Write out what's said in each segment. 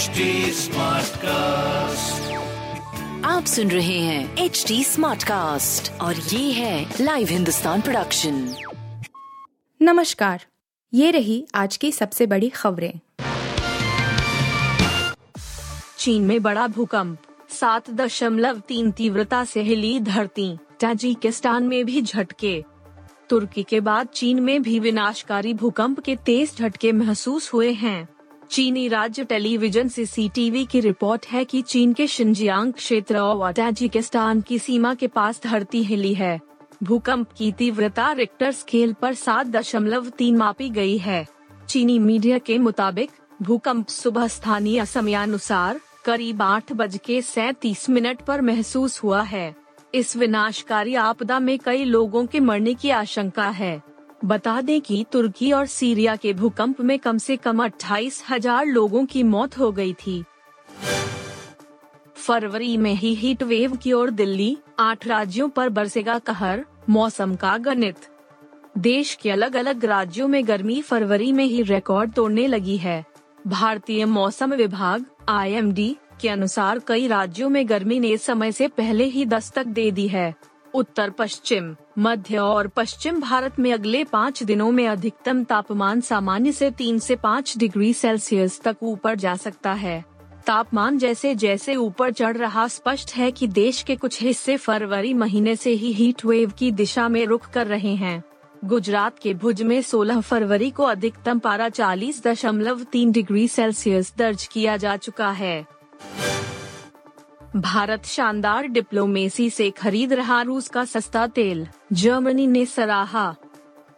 HD cast आप सुन रहे हैं एच डी स्मार्ट कास्ट और ये है लाइव हिंदुस्तान प्रोडक्शन नमस्कार ये रही आज की सबसे बड़ी खबरें। चीन में बड़ा भूकंप सात दशमलव तीन तीव्रता से हिली धरती ताजिकिस्तान में भी झटके। तुर्की के बाद चीन में भी विनाशकारी भूकंप के तेज झटके महसूस हुए हैं। चीनी राज्य टेलीविज़न से सीटीवी की रिपोर्ट है कि चीन के शिंजियांग क्षेत्र और ताजिकिस्तान की सीमा के पास धरती हिली है। भूकंप की तीव्रता रिक्टर स्केल पर सात दशमलव तीन मापी गई है। चीनी मीडिया के मुताबिक, भूकंप सुबह स्थानीय समयानुसार करीब आठ बज के सैतीस मिनट पर महसूस हुआ है। इस विनाशकारी आपदा में कई लोगों के मरने की आशंका है। बता दें कि तुर्की और सीरिया के भूकंप में कम से कम अट्ठाईस हज़ार लोगों की मौत हो गई थी। फरवरी में ही हीट वेव की ओर दिल्ली, आठ राज्यों पर बरसेगा कहर, मौसम का गणित। देश के अलग अलग राज्यों में गर्मी फरवरी में ही रिकॉर्ड तोड़ने लगी है। भारतीय मौसम विभाग आईएमडी के अनुसार कई राज्यों में गर्मी ने समय से पहले ही दस्तक दे दी है। उत्तर पश्चिम, मध्य और पश्चिम भारत में अगले पाँच दिनों में अधिकतम तापमान सामान्य से तीन से पाँच डिग्री सेल्सियस तक ऊपर जा सकता है। तापमान जैसे जैसे ऊपर चढ़ रहा स्पष्ट है कि देश के कुछ हिस्से फरवरी महीने से ही हीट वेव की दिशा में रुख कर रहे हैं। गुजरात के भुज में 16 फरवरी को अधिकतम पारा चालीस दशमलव तीन डिग्री सेल्सियस दर्ज किया जा चुका है। भारत शानदार डिप्लोमेसी से खरीद रहा रूस का सस्ता तेल, जर्मनी ने सराहा।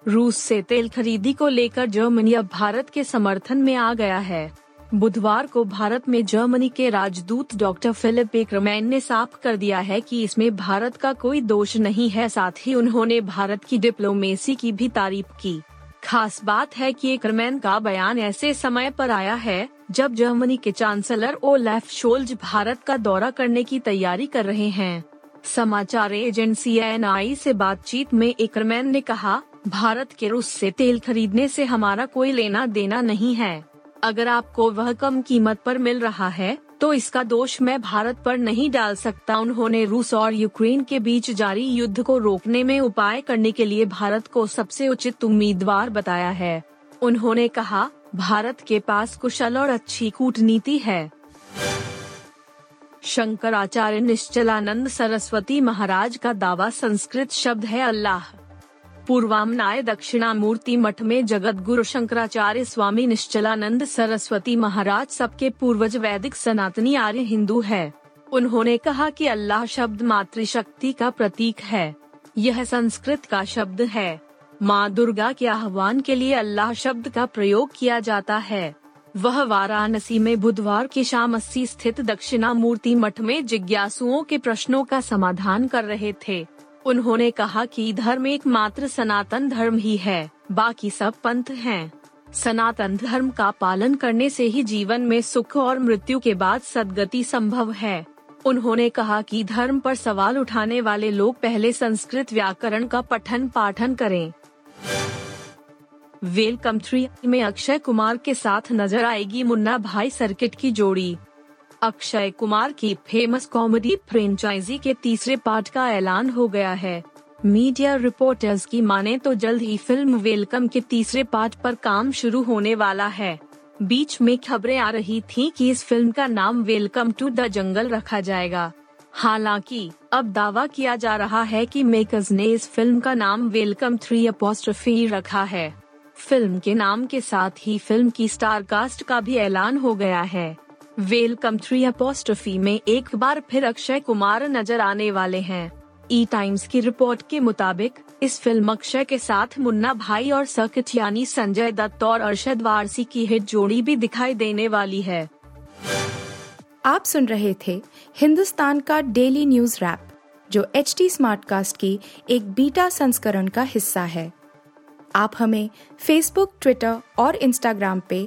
रूस से तेल खरीदी को लेकर जर्मनी अब भारत के समर्थन में आ गया है। बुधवार को भारत में जर्मनी के राजदूत डॉक्टर फिलिप एकरमैन ने साफ़ कर दिया है कि इसमें भारत का कोई दोष नहीं है, साथ ही उन्होंने भारत की डिप्लोमेसी की भी तारीफ़ की। खास बात है कि एकरमैन का बयान ऐसे समय पर आया है, जब जर्मनी के चांसलर ओलेफ शोल्ज भारत का दौरा करने की तैयारी कर रहे हैं। समाचार एजेंसी एन से बातचीत में एकरमैन ने कहा, भारत के रूस से तेल खरीदने से हमारा कोई लेना देना नहीं है। अगर आपको वह कम कीमत पर मिल रहा है तो इसका दोष मैं भारत पर नहीं डाल सकता। उन्होंने रूस और यूक्रेन के बीच जारी युद्ध को रोकने में उपाय करने के लिए भारत को सबसे उचित उम्मीदवार बताया है। उन्होंने कहा, भारत के पास कुशल और अच्छी कूटनीति है। शंकराचार्य निश्चलानंद सरस्वती महाराज का दावा संस्कृत शब्द है अल्लाह। पूर्वामनाय दक्षिणामूर्ति मठ में जगत गुरु शंकराचार्य स्वामी निश्चलानंद सरस्वती महाराज सबके पूर्वज वैदिक सनातनी आर्य हिंदू है। उन्होंने कहा कि अल्लाह शब्द मातृशक्ति का प्रतीक है। यह संस्कृत का शब्द है। माँ दुर्गा के आह्वान के लिए अल्लाह शब्द का प्रयोग किया जाता है। वह वाराणसी में बुधवार की शाम अस्सी स्थित दक्षिणा मूर्ति मठ में जिज्ञासुओं के प्रश्नों का समाधान कर रहे थे। उन्होंने कहा कि धर्म एकमात्र सनातन धर्म ही है, बाकी सब पंथ हैं। सनातन धर्म का पालन करने से ही जीवन में सुख और मृत्यु के बाद सदगति संभव है। उन्होंने कहा कि धर्म पर सवाल उठाने वाले लोग पहले संस्कृत व्याकरण का पठन पाठन करें। वेलकम थ्री में अक्षय कुमार के साथ नज़र आएगी मुन्ना भाई सर्किट की जोड़ी। अक्षय कुमार की फ़ेमस कॉमेडी फ्रेंचाइजी के तीसरे पार्ट का ऐलान हो गया है। मीडिया रिपोर्टर्स की माने तो जल्द ही फ़िल्म वेलकम के तीसरे पार्ट पर काम शुरू होने वाला है। बीच में खबरें आ रही थीं कि इस फ़िल्म का नाम वेलकम टू द जंगल रखा जाएगा। हालाँकि, अब दावा किया जा रहा है कि मेकर्स ने इस फ़िल्म का नाम वेलकम थ्री अपोस्ट्रफी रखा है। फ़िल्म के नाम के साथ ही फ़िल्म की स्टार कास्ट का भी ऐलान हो गया है। वेलकम थ्री अपोस्ट्रफी में एक बार फिर अक्षय कुमार नज़र आने वाले हैं। ई टाइम्स की रिपोर्ट के मुताबिक, इस फ़िल्म अक्षय के साथ मुन्ना भाई और सर्किट यानी संजय दत्त और अरशद वारसी की हिट जोड़ी भी दिखाई देने वाली है। आप सुन रहे थे हिंदुस्तान का डेली न्यूज़ रैप जो एच टी स्मार्ट कास्ट की एक बीटा संस्करण का हिस्सा है। आप हमें फेसबुक ट्विटर और इंस्टाग्राम पे